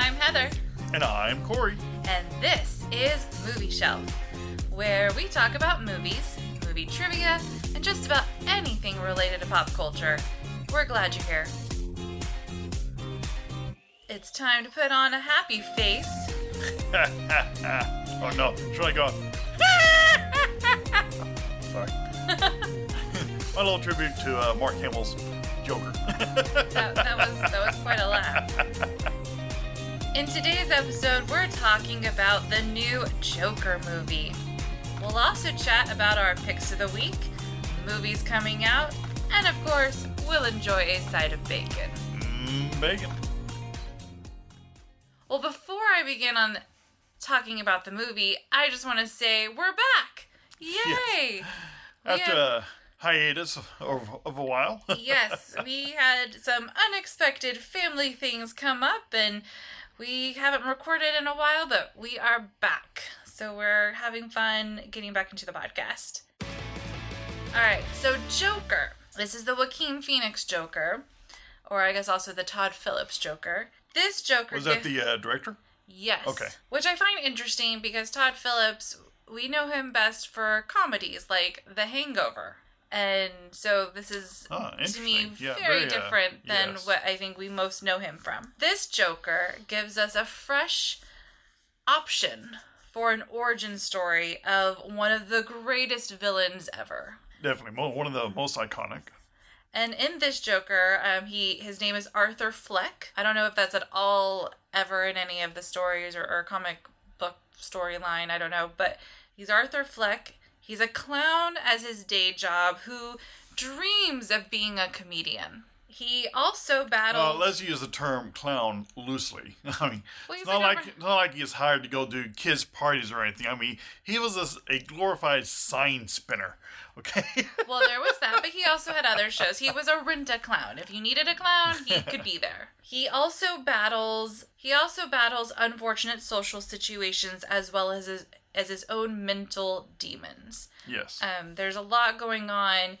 I'm Heather, And I'm Corey. and this is Movie Shelf, where we talk about movies, movie trivia, and just about anything related to pop culture. We're glad you're here. It's time to put on a happy face. oh no, should I go? Sorry. My little tribute to uh, Mark Hamill's Joker. That, that was that was quite a laugh. In today's episode, we're talking about the new Joker movie. We'll also chat about our picks of the week, movies coming out, and of course, we'll enjoy a side of bacon. mm, bacon. Well, before I begin on talking about the movie, I just want to say we're back. Yay! We After a hiatus of, of a while. yes, we had some unexpected family things come up and we haven't recorded in a while, but we are back. So we're having fun getting back into the podcast. All right, so Joker. This is the Joaquin Phoenix Joker, or I guess also the Todd Phillips Joker. This Joker Was that the uh, director? Yes. Okay. Which I find interesting because Todd Phillips, we know him best for comedies like The Hangover. And so this is Ah, to me. Yeah, very, very, uh, different than yes. what I think we most know him from. This Joker gives us a fresh option for an origin story of one of the greatest villains ever. Definitely one of the most iconic. And in this Joker, um, he his name is Arthur Fleck. I don't know if that's at all ever in any of the stories or, or comic book storyline. I don't know, but he's Arthur Fleck. He's a clown as his day job who dreams of being a comedian. He also Uh, battles. let's use the term clown loosely. I mean, Well, it's not like it's not like he's hired to go do kids' parties or anything. I mean, he was a, a glorified sign spinner. Okay. well, there was that, but he also had other shows. He was a rent a clown. If you needed a clown, he could be there. He also battles. He also battles unfortunate social situations as well as his as his own mental demons. yes. Um, there's a lot going on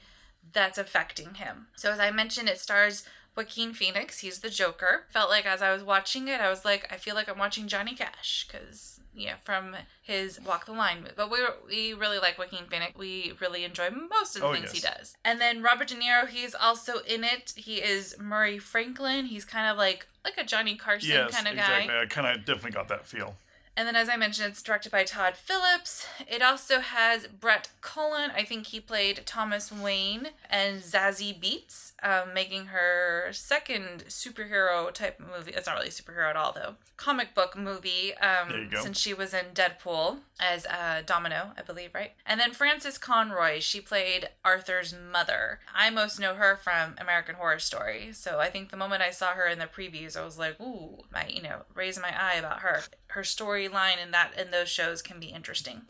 that's affecting him. So as I mentioned, it stars Joaquin Phoenix. He's the Joker. Felt like as I was watching it, I was like, I feel like I'm watching Johnny Cash because yeah, from his Walk the Line. movie. But we we really like Joaquin Phoenix. We really enjoy most of the Oh, things he does. And then Robert De Niro, he's also in it. He is Murray Franklin. He's kind of like like a Johnny Carson yes, kind of guy. exactly. I kind of definitely got that feel. And then, as I mentioned, it's directed by Todd Phillips. It also has Brett Cullen. I think he played Thomas Wayne and Zazie Beetz, um, making her second superhero type movie. It's not really superhero at all, though. Comic book movie. Um, There you go. Since she was in Deadpool as uh, Domino, I believe, right? And then Frances Conroy. She played Arthur's mother. I most know her from American Horror Story. So I think the moment I saw her in the previews, I was like, ooh, my, you know, raise my eye about her. Her storyline in that in those shows can be interesting.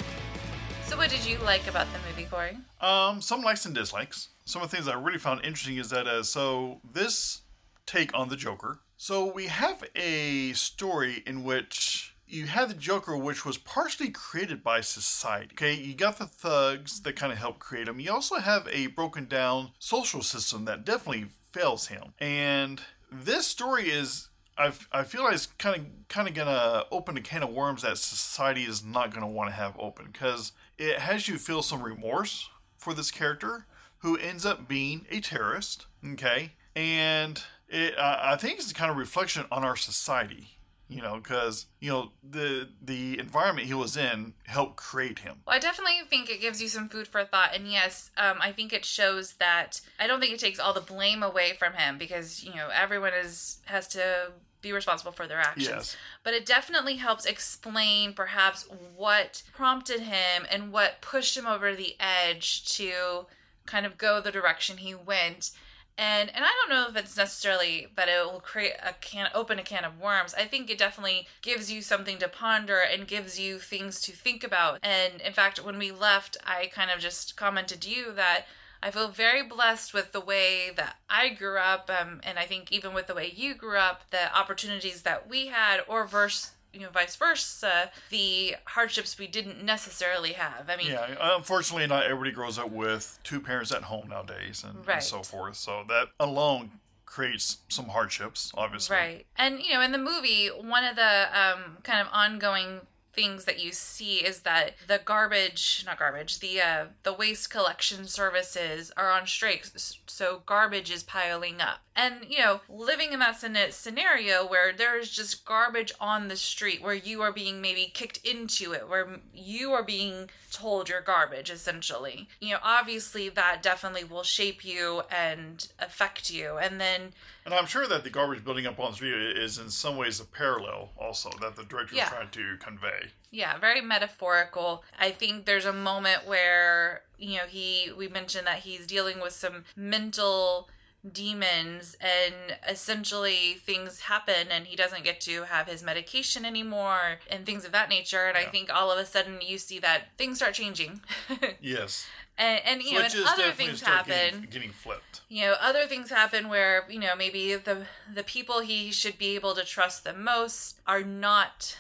So, what did you like about the movie, Corey? Um, some likes and dislikes. Some of the things I really found interesting is that uh, so this take on the Joker. So we have a story in which you had the Joker, which was partially created by society. Okay, you got the thugs that kind of help create him. You also have a broken down social system that definitely fails him. And this story is. I, I feel like it's kind of kind of gonna open a can of worms that society is not gonna want to have open because it has you feel some remorse for this character who ends up being a terrorist. Okay, and it uh, I think it's a kind of reflection on our society. You know, because you know the the environment he was in helped create him. Well, I definitely think it gives you some food for thought, and yes, um, I think it shows that I don't think it takes all the blame away from him because you know everyone is has to be responsible for their actions. Yes. But it definitely helps explain perhaps what prompted him and what pushed him over the edge to kind of go the direction he went. And and I don't know if it's necessarily that it will create a can open a can of worms. I think it definitely gives you something to ponder and gives you things to think about. And in fact, when we left, I kind of just commented to you that I feel very blessed with the way that I grew up, um, and I think even with the way you grew up, the opportunities that we had, or verse, you know, vice versa, the hardships we didn't necessarily have. I mean, Yeah, unfortunately, not everybody grows up with two parents at home nowadays and, Right. and so forth. So that alone creates some hardships, obviously. Right. And, you know, in the movie, one of the um, kind of ongoing things that you see is that the garbage not garbage the uh the waste collection services are on strike. So garbage is piling up. And you know living in that scenario where there's just garbage on the street where you are being maybe kicked into it where you are being told you're garbage essentially. You know obviously that definitely will shape you and affect you. And then and I'm sure that the garbage building up on the street is in some ways a parallel also that the director yeah. trying to convey. Yeah, very metaphorical. I think there's a moment where, you know, he we mentioned that he's dealing with some mental demons and essentially things happen and he doesn't get to have his medication anymore and things of that nature and yeah. i think all of a sudden you see that things start changing yes and, and you know, and other things happen. Getting, getting, flipped. You know, other things happen where you know maybe the the people he should be able to trust the most are not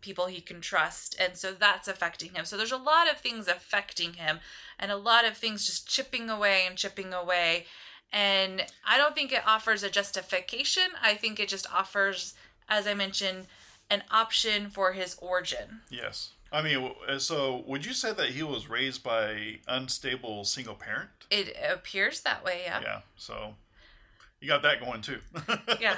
people he can trust, and so that's affecting him. So there's a lot of things affecting him, and a lot of things just chipping away and chipping away. And I don't think it offers a justification. I think it just offers, as I mentioned, an option for his origin. Yes. I mean, uh, so would you say that he was raised by unstable single parent? It appears that way, yeah. Yeah, so you got that going too. yeah.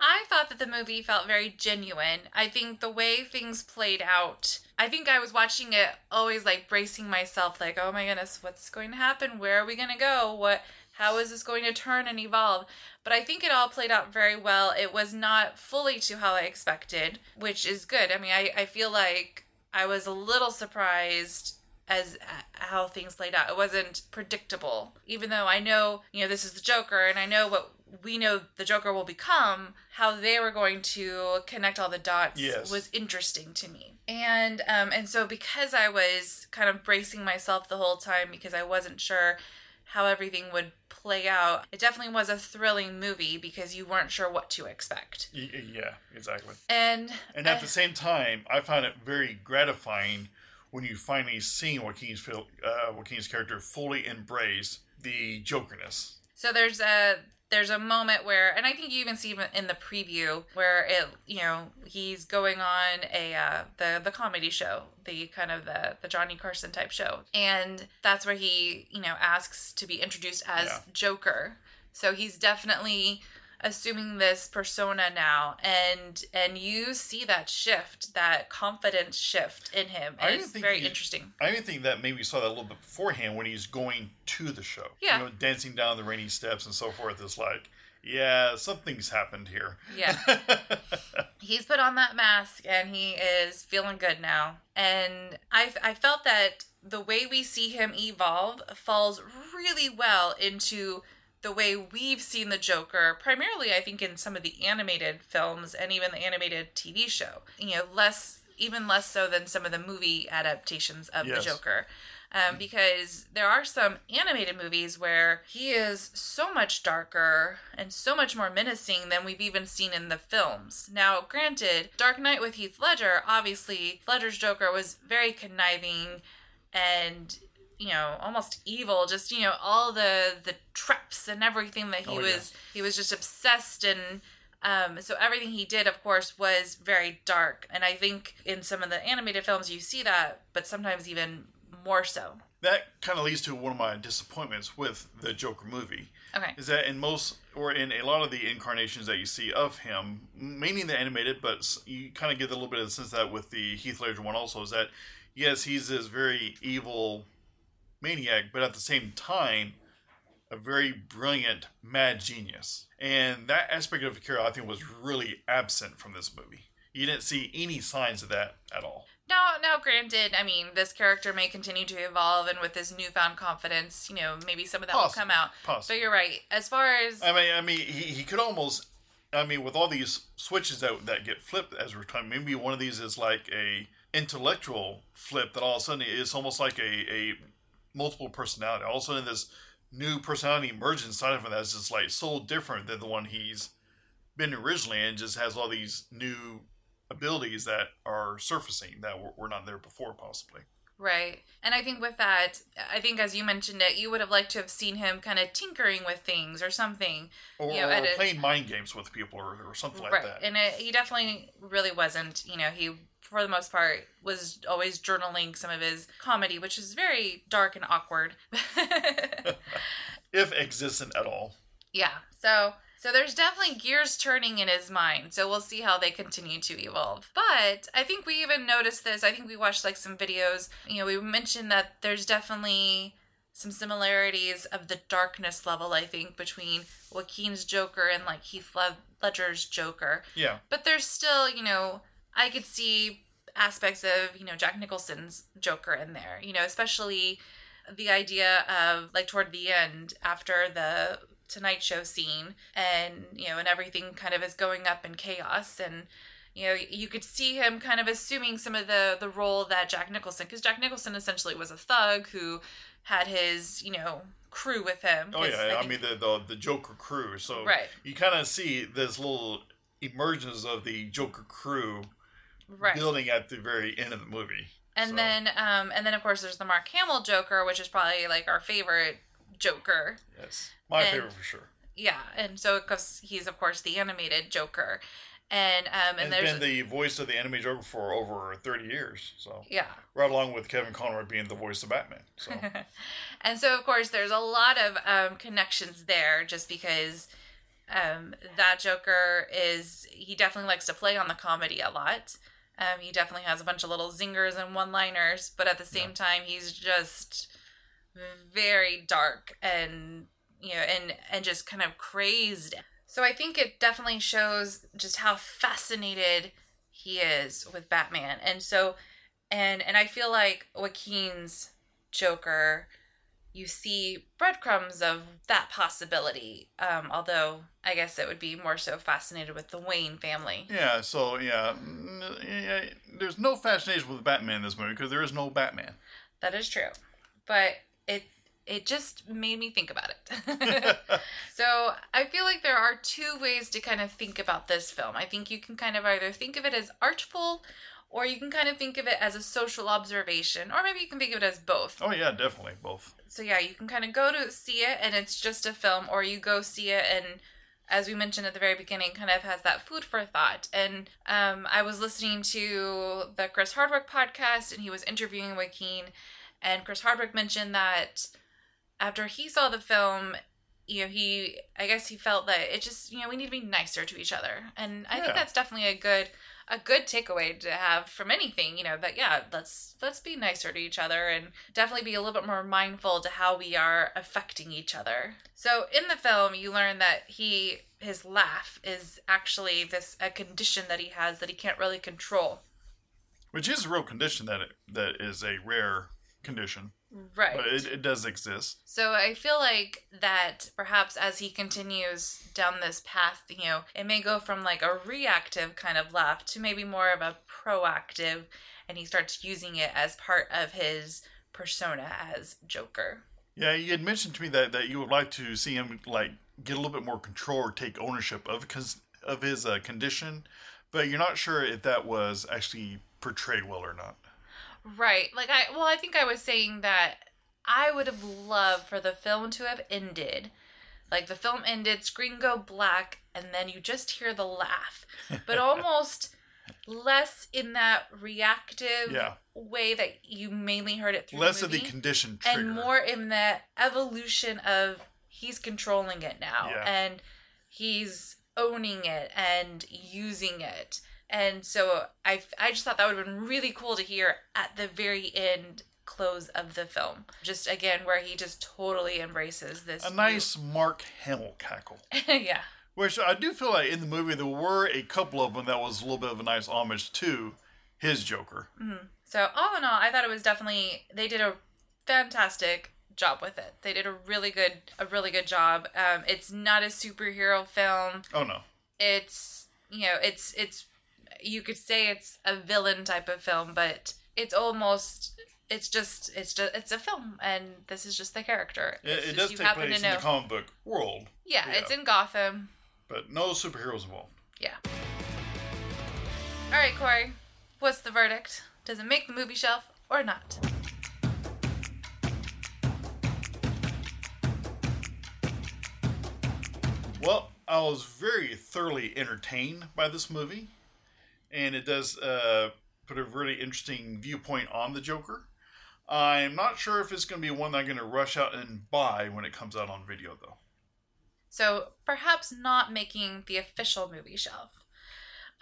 I thought that the movie felt very genuine. I think the way things played out, I think I was watching it always like bracing myself, like, oh my goodness, what's going to happen? Where are we going to go? What? How is this going to turn and evolve? But I think it all played out very well. It was not fully to how I expected, which is good. I mean, I, I feel like I was a little surprised as how things played out. It wasn't predictable. Even though I know, you know, this is the Joker and I know what we know the Joker will become, how they were going to connect all the dots yes. was interesting to me. And um and so because I was kind of bracing myself the whole time because I wasn't sure how everything would play out. It definitely was a thrilling movie because you weren't sure what to expect. Yeah, exactly. And and at the same time, I found it very gratifying when you finally see Joaquin's uh, Joaquin's character fully embrace the jokerness. So there's a there's a moment where, and I think you even see in the preview where it, you know, he's going on a uh, the the comedy show, the kind of the the Johnny Carson type show, and that's where he, you know, asks to be introduced as yeah. Joker. So he's definitely assuming this persona now and and you see that shift that confidence shift in him and it's very he, interesting. I even think that maybe saw that a little bit beforehand when he's going to the show. Yeah. you know dancing down the rainy steps and so forth. Is like yeah something's happened here. Yeah. He's put on that mask and he is feeling good now. And i i felt that the way we see him evolve falls really well into the way we've seen the Joker, primarily I think in some of the animated films and even the animated TV show. You know, less even less so than some of the movie adaptations of yes. the Joker. Um, because there are some animated movies where he is so much darker and so much more menacing than we've even seen in the films. Now, granted, Dark Knight with Heath Ledger, obviously, Ledger's Joker was very conniving and you know almost evil just you know all the the traps and everything that he oh, was yeah. he was just obsessed and um, so everything he did of course was very dark. And i think in some of the animated films you see that but sometimes even more so. That kind of leads to one of my disappointments with the joker movie. Okay. Is that in most or in a lot of the incarnations that you see of him mainly the animated but you kind of get a little bit of the sense that with the heath ledger one also is that yes he's this very evil maniac, but at the same time, a very brilliant mad genius. And that aspect of Akira, I think, was really absent from this movie. You didn't see any signs of that at all. Now, now, granted, I mean, this character may continue to evolve, and with his newfound confidence, you know, maybe some of that Possibly. will come out. Possibly. But you're right. As far as I mean, I mean, he, he could almost, I mean, with all these switches that that get flipped as we're talking, maybe one of these is like a intellectual flip that all of a sudden is almost like a a multiple personality. All of a sudden, this new personality emerges inside of him that's just like so different than the one he's been originally, and just has all these new abilities that are surfacing that were, were not there before, possibly. Right. And I think with that, I think as you mentioned it, you would have liked to have seen him kind of tinkering with things or something. Or, You know, or at a- playing mind games with people or, or something like that. And it, he definitely really wasn't. You know, he, for the most part, was always journaling some of his comedy, which is very dark and awkward. if existent at all. yeah. So. So there's definitely gears turning in his mind. So we'll see how they continue to evolve. But I think we even noticed this. I think we watched like some videos. You know, we mentioned that there's definitely some similarities of the darkness level, I think, between Joaquin's Joker and like Heath Led- Ledger's Joker. Yeah. But there's still, you know, I could see aspects of, you know, Jack Nicholson's Joker in there, you know, especially the idea of like toward the end after the Tonight Show scene and, you know, and everything kind of is going up in chaos and you know, you could see him kind of assuming some of the the role that Jack Nicholson, because Jack Nicholson essentially was a thug who had his, you know, crew with him. oh yeah, I, think- mean the, the the Joker crew. So Right. you kind of see this little emergence of the Joker crew right. building at the very end of the movie. And So, then, um, and then of course there's the Mark Hamill Joker, which is probably like our favorite Joker. yes, my and- favorite for sure. Yeah, and so because he's of course the animated Joker, and um, and, And there's been the voice of the enemy Joker for over thirty years. So yeah, right along with Kevin Conroy being the voice of Batman. So and so of course there's a lot of um, connections there, just because um, that Joker is he definitely likes to play on the comedy a lot. Um, he definitely has a bunch of little zingers and one-liners, but at the same time he's just very dark and you know and and just kind of crazed. So I think it definitely shows just how fascinated he is with Batman. And so and and I feel like Joaquin's Joker you see breadcrumbs of that possibility. Um, although I guess it would be more so fascinated with the Wayne family. yeah, so yeah, yeah, there's no fascination with Batman in this movie because there is no Batman. That is true. But it just made me think about it. so I feel like there are two ways to kind of think about this film. I think you can kind of either think of it as artful or you can kind of think of it as a social observation, or maybe you can think of it as both. oh yeah, definitely both. So yeah, you can kind of go to see it and it's just a film, or you go see it and as we mentioned at the very beginning, kind of has that food for thought. And um, I was listening to the Chris Hardwick podcast, and he was interviewing Joaquin, and Chris Hardwick mentioned that after he saw the film, you know, he I guess he felt that it just you know we need to be nicer to each other, and I Yeah. think that's definitely a good a good takeaway to have from anything you know that yeah let's let's be nicer to each other and definitely be a little bit more mindful to how we are affecting each other. So in the film you learn that he his laugh is actually this a condition that he has that he can't really control. Which is a real condition that it, that is a rare condition, right but it, it does exist. So I feel like that perhaps as he continues down this path, you know, it may go from like a reactive kind of laugh to maybe more of a proactive, and he starts using it as part of his persona as Joker. Yeah, you had mentioned to me that, that you would like to see him like get a little bit more control or take ownership of cause of his uh, condition, but you're not sure if that was actually portrayed well or not. Right. Like I well, I think I was saying that I would have loved for the film to have ended. Like the film ended, screen go black, and then you just hear the laugh. But almost less in that reactive Yeah, way that you mainly heard it through less the of the movie, condition trigger. and more in the evolution of he's controlling it now Yeah. and he's owning it and using it and so I, I just thought that would have been really cool to hear at the very end close of the film just again where he just totally embraces this a nice Mark Hamill cackle. yeah Which I do feel like in the movie there were a couple of them that was a little bit of a nice homage to his Joker. So all in all, I thought it was definitely they did a fantastic job with it. They did a really good a really good job. Um, it's not a superhero film. Oh no, It's you know it's it's you could say it's a villain type of film, but it's almost it's just it's just it's a film and this is just the character. It's it, it just, does take place in the comic book world. Yeah, yeah, it's in Gotham. But no superheroes involved. Yeah. All right, Corey. What's the verdict? Does it make the movie shelf or not? Well, I was very thoroughly entertained by this movie and it does uh, put a really interesting viewpoint on the Joker. I'm not sure if it's going to be one that I'm going to rush out and buy when it comes out on video, though. So perhaps not making the official movie shelf.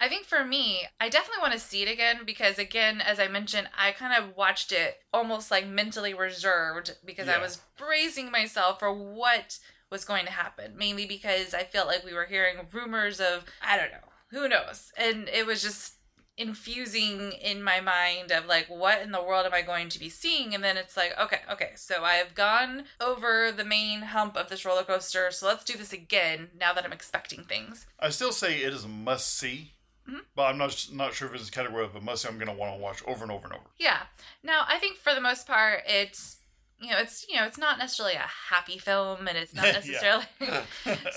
I think for me, I definitely want to see it again because, again, as I mentioned, I kind of watched it almost like mentally reserved because I was bracing myself for what was going to happen. Mainly because I felt like we were hearing rumors of, I don't know, who knows. And it was just infusing in my mind of like what in the world am i going to be seeing and then it's like okay okay so i have gone over the main hump of this roller coaster so let's do this again now that i'm expecting things I still say it is a must see, Mhm. but I'm not not sure if it's a category of a must see. I'm going to want to watch over and over and over. Yeah. Now, I think for the most part, it's you know, it's you know, it's not necessarily a happy film, and it's not necessarily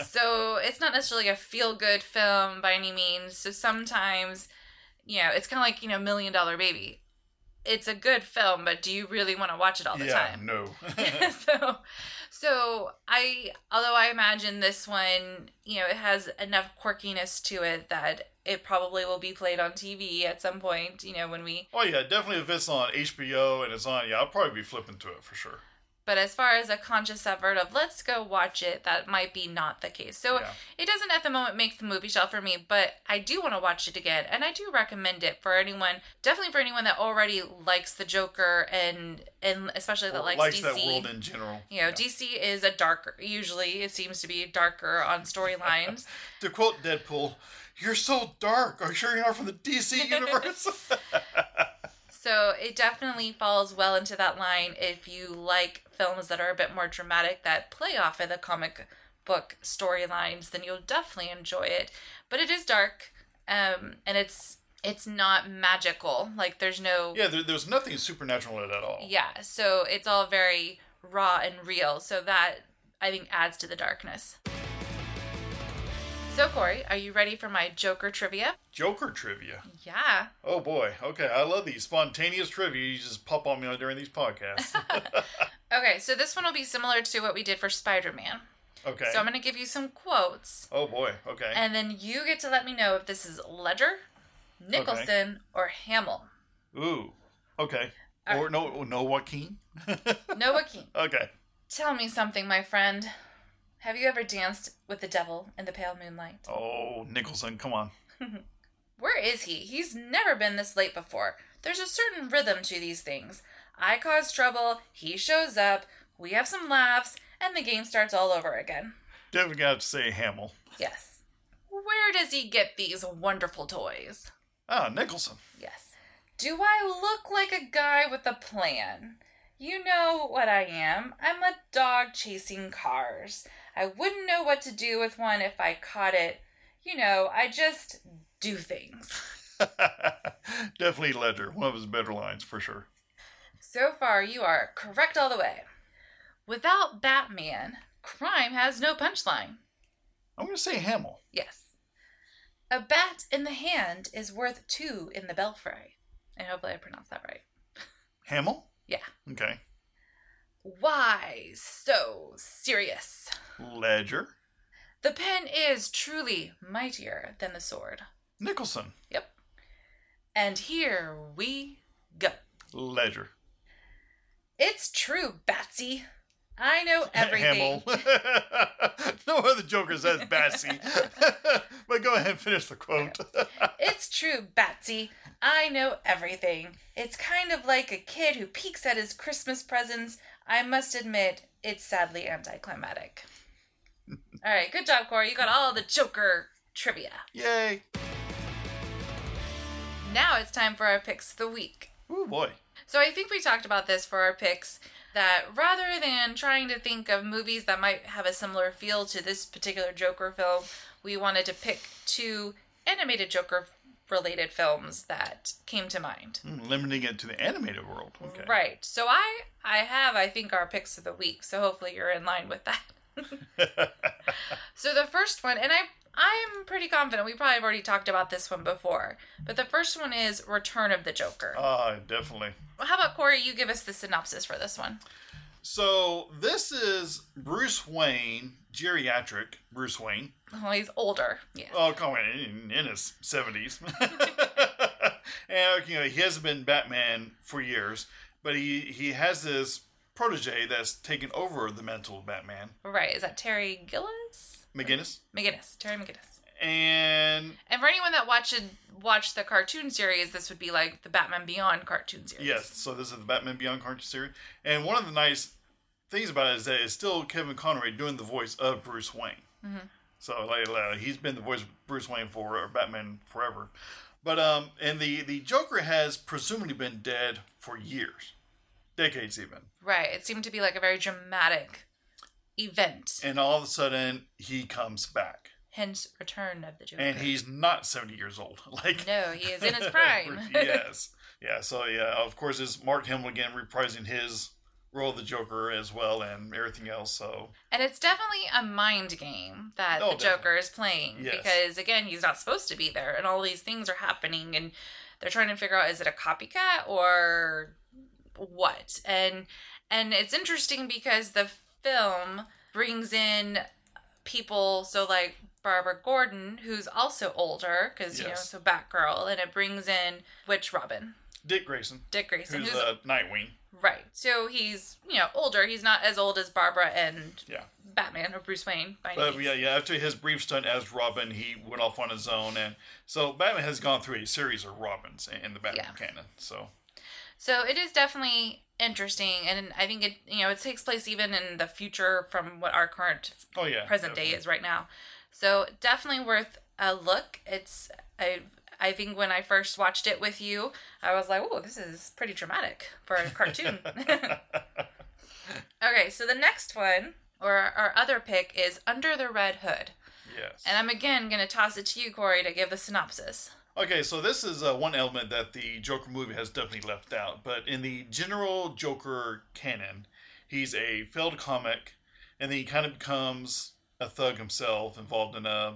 so it's not necessarily a feel good film by any means. So sometimes, you know, it's kind of like you know, Million Dollar Baby. It's a good film, but do you really want to watch it all the yeah, time? no. so so i although i imagine this one you know it has enough quirkiness to it that it probably will be played on tv at some point you know when we oh yeah, definitely if it's on HBO and it's on, yeah, I'll probably be flipping to it for sure. But as far as a conscious effort of let's go watch it that might be not the case so Yeah. it doesn't at the moment make the movie shelf for me but i do want to watch it again and i do recommend it for anyone definitely for anyone that already likes the joker and and especially that likes, likes dc that world in general. you know Yeah. dc is a darker usually it seems to be darker on storylines To quote Deadpool, "You're so dark. Are you sure you're not from the DC universe?" So it definitely falls well into that line if you like films that are a bit more dramatic that play off of the comic book storylines, then you'll definitely enjoy it. But it is dark, um, and it's it's not magical. Like there's no yeah, there, there's nothing supernatural in it at all. yeah. So it's all very raw and real. So that I think adds to the darkness. So Corey, are you ready for my Joker trivia? Joker trivia. Yeah. Oh boy. Okay, I love these spontaneous trivia you just pop on me during these podcasts. Okay, so this one will be similar to what we did for Spider Man. Okay. So I'm going to give you some quotes, oh boy. Okay. and then you get to let me know if this is Ledger, Nicholson, or Hamill. Ooh. Okay. All Or no, no Joaquin. No, Joaquin. okay. Tell me something, my friend. Have you ever danced with the devil in the pale moonlight? Oh, Nicholson, come on. Where is he? He's never been this late before. There's a certain rhythm to these things. I cause trouble, he shows up, we have some laughs, and the game starts all over again. Definitely got to say Hamill. Yes. Where does he get these wonderful toys? Ah, Nicholson. Yes. Do I look like a guy with a plan? You know what I am. I'm a dog chasing cars. I wouldn't know what to do with one if I caught it. You know, I just do things. Definitely Ledger. One of his better lines for sure. So far, you are correct all the way. Without Batman, crime has no punchline. I'm going to say Hamill. Yes. A bat in the hand is worth two in the belfry. And hopefully I pronounced that right. Hamill? Yeah. Okay. Why so serious? Ledger. The pen is truly mightier than the sword. Nicholson. Yep. And here we go. Ledger. It's true, Batsy. I know everything. Hamill. no other Joker says Batsy. but go ahead and finish the quote. It's true, Batsy. I know everything. It's kind of like a kid who peeks at his Christmas presents. I must admit, it's sadly anticlimactic. all right, good job, Corey. You got all the Joker trivia. Yay. Now it's time for our picks of the week. Oh boy. So I think we talked about this for our picks that rather than trying to think of movies that might have a similar feel to this particular Joker film, we wanted to pick two animated Joker related films that came to mind. Hmm, limiting it to the animated world. Okay. Right. So I I have I think our picks of the week. So hopefully you're in line with that. so the first one and I I'm pretty confident we probably have already talked about this one before. But the first one is Return of the Joker. Ah, definitely. How about Corey, you give us the synopsis for this one? So this is Bruce Wayne, geriatric Bruce Wayne. Oh, he's older. Yeah. Oh, come on, in, in his seventies, and you know he hasn't been Batman for years, but he he has this protege that's taken over the mental Batman, Right. Is that Terry Gillis? McGinnis, McGinnis. Terry McGinnis. and And for anyone that watched watched the cartoon series, this would be like the Batman Beyond cartoon series. yes, so this is the Batman Beyond cartoon series, and one of the nice things about it is that it's still Kevin Conroy doing the voice of Bruce Wayne. Mm-hmm. So like, like, he's been the voice of Bruce Wayne for or Batman forever, but um, and the the Joker has presumably been dead for years, decades even. Right. It seemed to be like a very dramatic event. and all of a sudden he comes back Hence, Return of the Joker. and he's not 70 years old like no, he is in his prime. yes yeah so yeah of course it's mark hamill again reprising his role of the joker as well and everything else so And it's definitely a mind game that Oh, the Joker is playing Yes. because again, he's not supposed to be there, and all these things are happening, and they're trying to figure out is it a copycat or what? And and it's interesting because the film brings in people, so like Barbara Gordon, who's also older because you know so Batgirl, and it brings in Witch Robin, dick grayson Dick Grayson, who's who's uh, nightwing right. So he's you know older. He's not as old as Barbara and yeah Batman or Bruce Wayne by but yeah yeah after his brief stint as robin he went off on his own and so batman has gone through a series of robins in the batman Yeah. canon so So it is definitely interesting, and I think it you know it takes place even in the future from what our current oh yeah present day is right now. So definitely worth a look. It's I I think when I first watched it with you, I was like, oh, this is pretty dramatic for a cartoon. okay, so the next one or our other pick is Under the Red Hood, yes and I'm again gonna toss it to you, Corey, to give the synopsis. Okay, so this is uh, one element that the Joker movie has definitely left out. But in the general Joker canon, he's a failed comic, and then he kind of becomes a thug himself, involved in a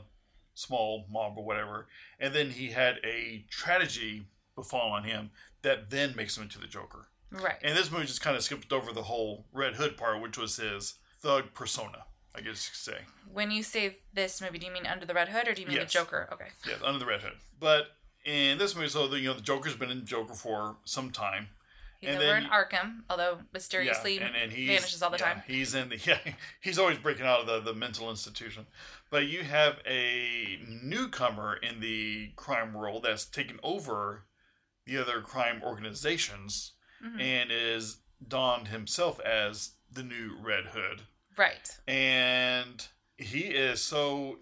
small mob or whatever. And then he had a tragedy befall on him that then makes him into the Joker. Right. And this movie just kind of skipped over the whole Red Hood part, which was his thug persona, I guess you could say. When you say this movie, do you mean Under the Red Hood or do you mean Yes. the Joker? Okay. Yeah, under the Red Hood. But in this movie, so the, you know the Joker's been in Joker for some time. He's And over then in Arkham, although mysteriously yeah, and, and he's, vanishes all the yeah, time. He's in the yeah, he's always breaking out of the, the mental institution. But you have a newcomer in the crime world that's taken over the other crime organizations Mhm. and is donned himself as the new Red Hood. Right. and he is so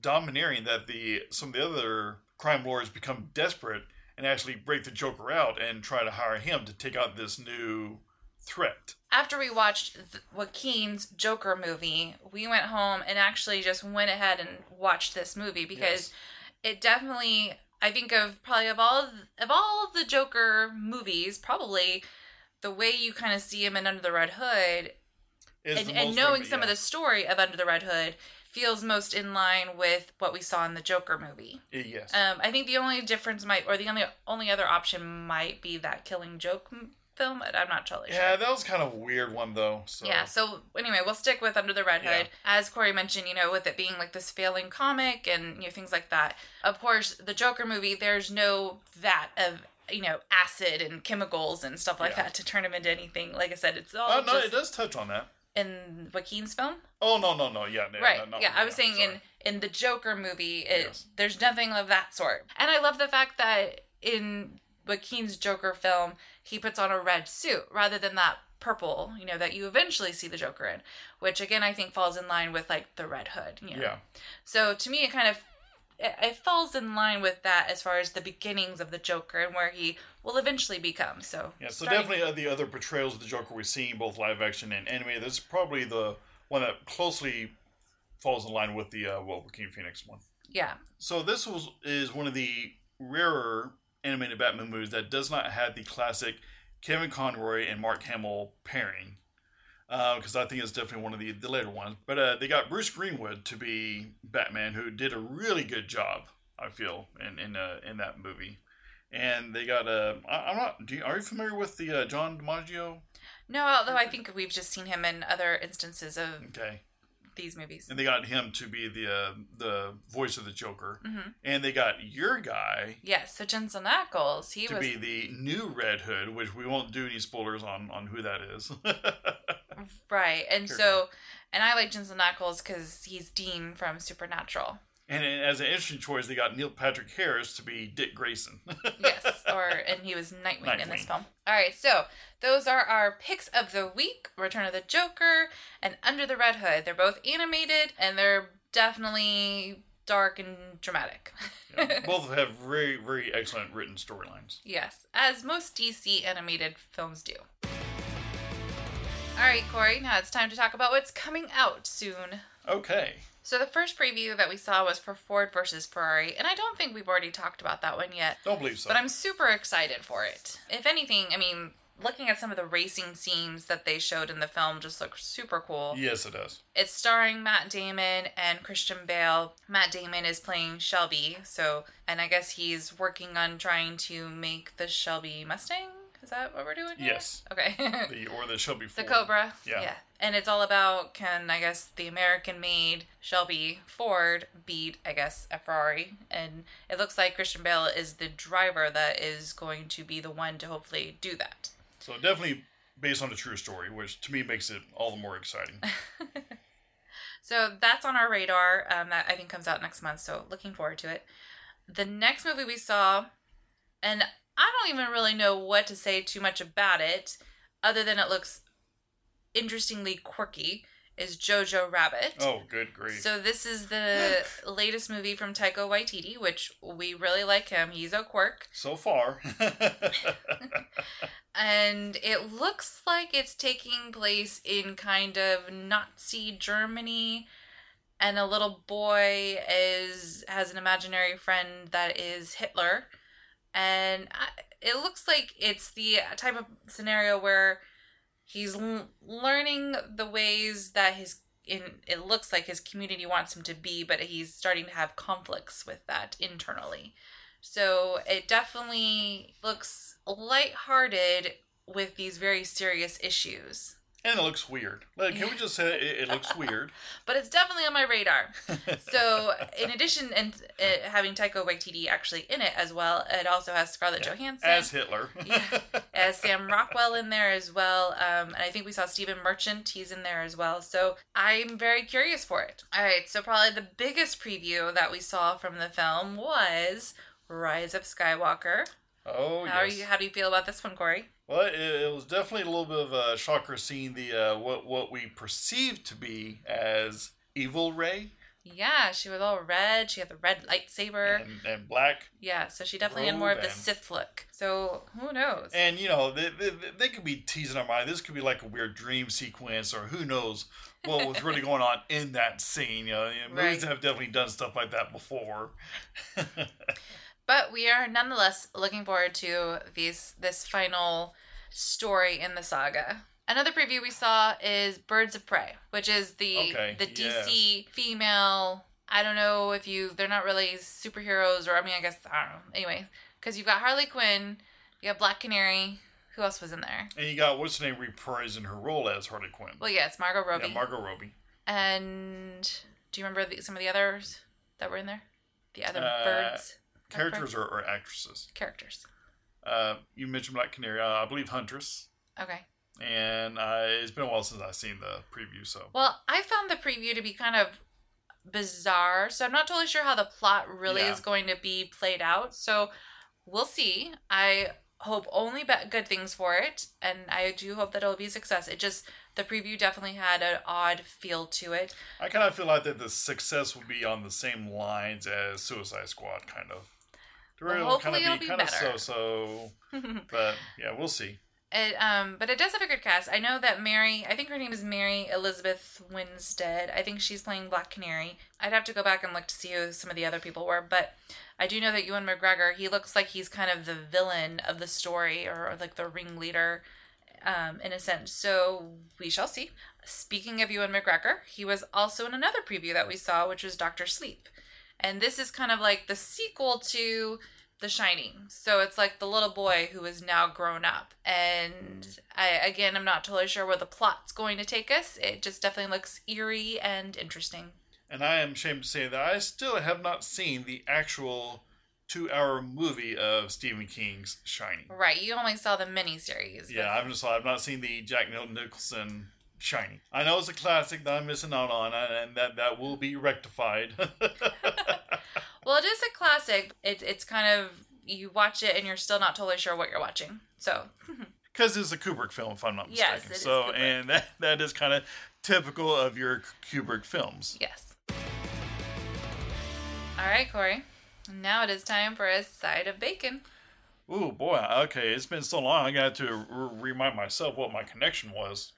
domineering that the some of the other crime lords become desperate and actually break the Joker out and try to hire him to take out this new threat. After we watched th- Joaquin's Joker movie, we went home and actually just went ahead and watched this movie because it definitely, I think of probably of all of all the Joker movies, probably the way you kind of see him in Under the Red Hood Is and, and knowing rem- some of the story of Under the Red Hood feels most in line with what we saw in the Joker movie. yes, Um, I think the only difference might, or the only only other option might be that Killing Joke m- film. I'm not totally yeah, sure. Yeah, that was kind of a weird one though. So Yeah. So anyway, we'll stick with Under the Red Yeah. Hood, as Corey mentioned. You know, with it being like this failing comic and you know things like that. Of course, the Joker movie, there's no that of you know acid and chemicals and stuff like Yeah. that to turn him into anything. Like I said, it's all Oh no, just it does touch on that. In Joaquin's film. Oh no, no, no, yeah, no, right no, no, yeah i was saying sorry. in in the joker movie it Yes. there's nothing of that sort and i love the fact that in joaquin's joker film he puts on a red suit rather than that purple you know that you eventually see the joker in which again i think falls in line with like the red hood you know? yeah, so to me it kind of it, falls in line with that as far as the beginnings of the joker and where he will eventually become so yeah. So starting- definitely uh, the other portrayals of the Joker we've seen, both live action and anime. This is probably the one that closely falls in line with the uh, well, Joaquin Phoenix one. yeah So this was is one of the rarer animated Batman movies that does not have the classic Kevin Conroy and Mark Hamill pairing. Because I think it's definitely one of the, the later ones. But uh, they got Bruce Greenwood to be Batman, who did a really good job, I feel, in in, uh, in that movie. And they got Uh, I'm not. Do you, are you familiar with the uh, John DiMaggio? No, although I think we've just seen him in other instances of Okay. These movies. And they got him to be the uh, the voice of the Joker, hmm and they got your guy Yes, so Jensen Ackles, he to was be the new Red Hood, which we won't do any spoilers on on who that is. right, and Sure. so, and I like Jensen Ackles because he's Dean from Supernatural. And as an interesting choice, they got Neil Patrick Harris to be Dick Grayson. yes, or and he was Nightwing, in this film. All right, so those are our picks of the week: Return of the Joker and Under the Red Hood. They're both animated, and they're definitely dark and dramatic. Yeah. Both have very very excellent written storylines. yes, as most DC animated films do. All right, Corey. Now it's time to talk about what's coming out soon. Okay. So the first preview that we saw was for Ford versus Ferrari, and I don't think we've already talked about that one yet. Don't believe so. But I'm super excited for it. If anything, I mean, looking at some of the racing scenes that they showed in the film just looks super cool. yes, it does. It's starring Matt Damon and Christian Bale. Matt Damon is playing Shelby, so and I guess he's working on trying to make the Shelby Mustang. Is that what we're doing here? Yes. Okay. The or the Shelby The Ford. Cobra. Yeah. And it's all about can, I guess, the American made Shelby Ford beat, I guess, a Ferrari. And it looks like Christian Bale is the driver that is going to be the one to hopefully do that. So definitely based on a true story, which to me makes it all the more exciting. So that's on our radar. Um, that I think comes out next month. So looking forward to it. The next movie we saw, and I don't even really know what to say too much about it, other than it looks interestingly quirky, is Jojo Rabbit. oh, good grief. So this is the latest movie from Taika Waititi, which we really like him. He's a quirk, so far. and it looks like it's taking place in kind of Nazi Germany, and a little boy is has an imaginary friend that is Hitler, and it looks like it's the type of scenario where he's l- learning the ways that his in it looks like his community wants him to be but he's starting to have conflicts with that internally. So it definitely looks lighthearted with these very serious issues and it looks weird. Like, can we just say it, it looks weird? but it's definitely on my radar so in addition and uh, having Taika Waititi actually in it as well it also has Scarlett Johansson As Hitler. Yeah. as Sam Rockwell in there as well. Um, and I think we saw Stephen Merchant, he's in there as well. So I'm very curious for it. All right, so probably the biggest preview that we saw from the film was Rise of Skywalker. oh, How are yes. you? How do you feel about this one, Corey? Well, it, it was definitely a little bit of a shocker seeing the uh, what what we perceived to be as evil Rey Yeah, she was all red. She had the red lightsaber. and, and black, yeah, so she definitely had more of the Sith look. So who knows? and you know they, they, they could be teasing our mind. This could be like a weird dream sequence, or who knows what was really going on in that scene. You know, you know, movies Right. have definitely done stuff like that before. But we are nonetheless looking forward to these this final story in the saga. Another preview we saw is Birds of Prey, which is the Okay, the DC female. I don't know if you they're not really superheroes or I mean I guess I don't know. Anyway, because you've got Harley Quinn, you got Black Canary. Who else was in there? and you got what's her name reprising her role as Harley Quinn. Well, yeah, it's Margot Robbie. Yeah, Margot Robbie. and do you remember the, some of the others that were in there? The other Uh, birds Characters or, or actresses. characters. Uh, you mentioned Black Canary. Uh, I believe Huntress. Okay. and uh, it's been a while since I've seen the preview. So Well, I found the preview to be kind of bizarre, so I'm not totally sure how the plot really Yeah. is going to be played out. So we'll see. I hope only good things for it, and I do hope that it'll be a success. It just the preview definitely had an odd feel to it. I kind of feel like that the success will be on the same lines as Suicide Squad, kind of. Well, It'll hopefully kind it'll of be be kind of better. so-so, but yeah, we'll see. It, um, but it does have a good cast. I know that Mary, I think her name is Mary Elizabeth Winstead. I think she's playing Black Canary. I'd have to go back and look to see who some of the other people were, but I do know that Ewan McGregor, he looks like he's kind of the villain of the story or like the ringleader, um, in a sense. So we shall see. Speaking of Ewan McGregor, he was also in another preview that we saw, which was Doctor Sleep. And this is kind of like the sequel to The Shining. So it's like the little boy who is now grown up. And hmm. I again I'm not totally sure where the plot's going to take us. It just definitely looks eerie and interesting. And I am ashamed to say that I still have not seen the actual two hour movie of Stephen King's Shining. Right, you only saw the miniseries. Yeah, I've just I've not seen the Jack Nicholson Shining. I know it's a classic that I'm missing out on, and that that will be rectified. well, it is a classic. It's it's kind of you watch it and you're still not totally sure what you're watching. So. Because it's a Kubrick film, if I'm not mistaken. Yes, it so, is Kubrick. and that that is kind of typical of your Kubrick films. Yes. All right, Corey. Now it is time for a side of bacon. Ooh boy, okay, it's been so long. I got to re- remind myself what my connection was.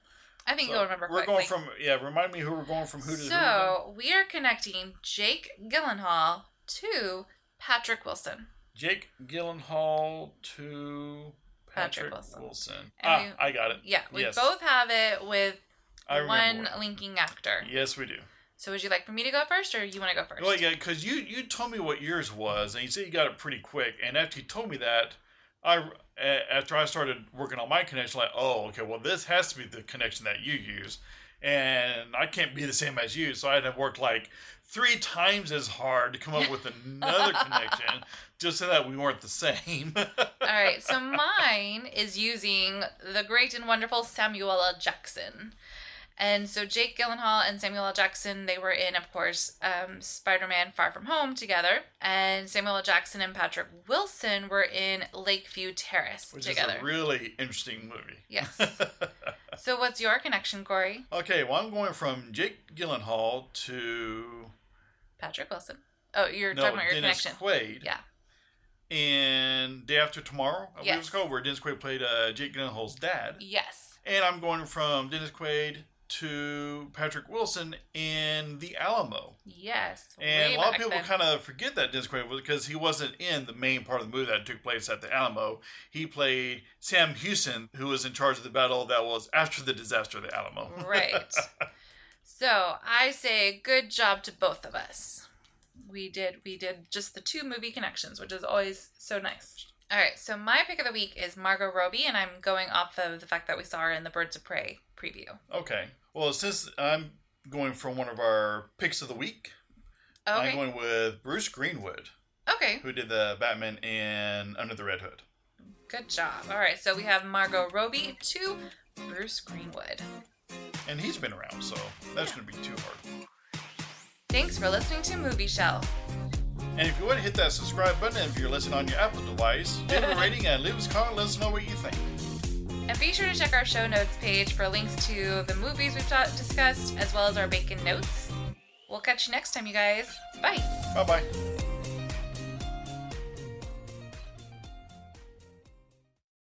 I think So you'll remember we're quickly. going from yeah. Remind me who we're going from who to who. so we are connecting Jake Gyllenhaal to Patrick Wilson. Jake Gyllenhaal to Patrick Patrick, Wilson. Wilson. Ah, we- I got it. Yeah, we Yes. both have it with one linking actor. Yes, we do. So would you like for me to go first, or you want to go first? Well, yeah, because you you told me what yours was, and you said you got it pretty quick. And after you told me that, I after I started working on my connection, like, oh, okay, well, this has to be the connection that you use, and I can't be the same as you, so I had to work like three times as hard to come up with another connection, just so that we weren't the same. All right, so mine is using the great and wonderful Samuel L. Jackson. And so Jake Gyllenhaal and Samuel L. Jackson, they were in, of course, um, Spider-Man: Far From Home together, and Samuel L. Jackson and Patrick Wilson were in Lakeview Terrace Which together. is a really interesting movie. Yes. so what's your connection, Corey? okay, well, I'm going from Jake Gyllenhaal to Patrick Wilson. Oh, you're no talking about your Dennis connection. Quaid. Yeah. And Day After Tomorrow, I believe Yes. it's called, where Dennis Quaid played uh, Jake Gyllenhaal's dad. Yes. And I'm going from Dennis Quaid to Patrick Wilson in The Alamo. Yes. And a lot of people then. kind of forget that Dennis Quaid was because he wasn't in the main part of the movie that took place at the Alamo. He played Sam Houston, who was in charge of the battle that was after the disaster of the Alamo. Right. so I say good job to both of us. We did we did just the two movie connections, which is always so nice. All right, so my pick of the week is Margot Robbie, and I'm going off of the fact that we saw her in the Birds of Prey preview. okay. Well, since I'm going for one of our picks of the week, I'm going with Bruce Greenwood, Okay. who did the Batman in Under the Red Hood. Good job. All right, so we have Margot Robbie to Bruce Greenwood. And he's been around, so that shouldn't be too hard. Thanks for listening to Movie Shell. And if you want to hit that subscribe button, if you're listening on your Apple device, give a rating and leave us a comment. Let us know what you think. And be sure to check our show notes page for links to the movies we've ta- discussed, as well as our bacon notes. We'll catch you next time, you guys. Bye. Bye bye.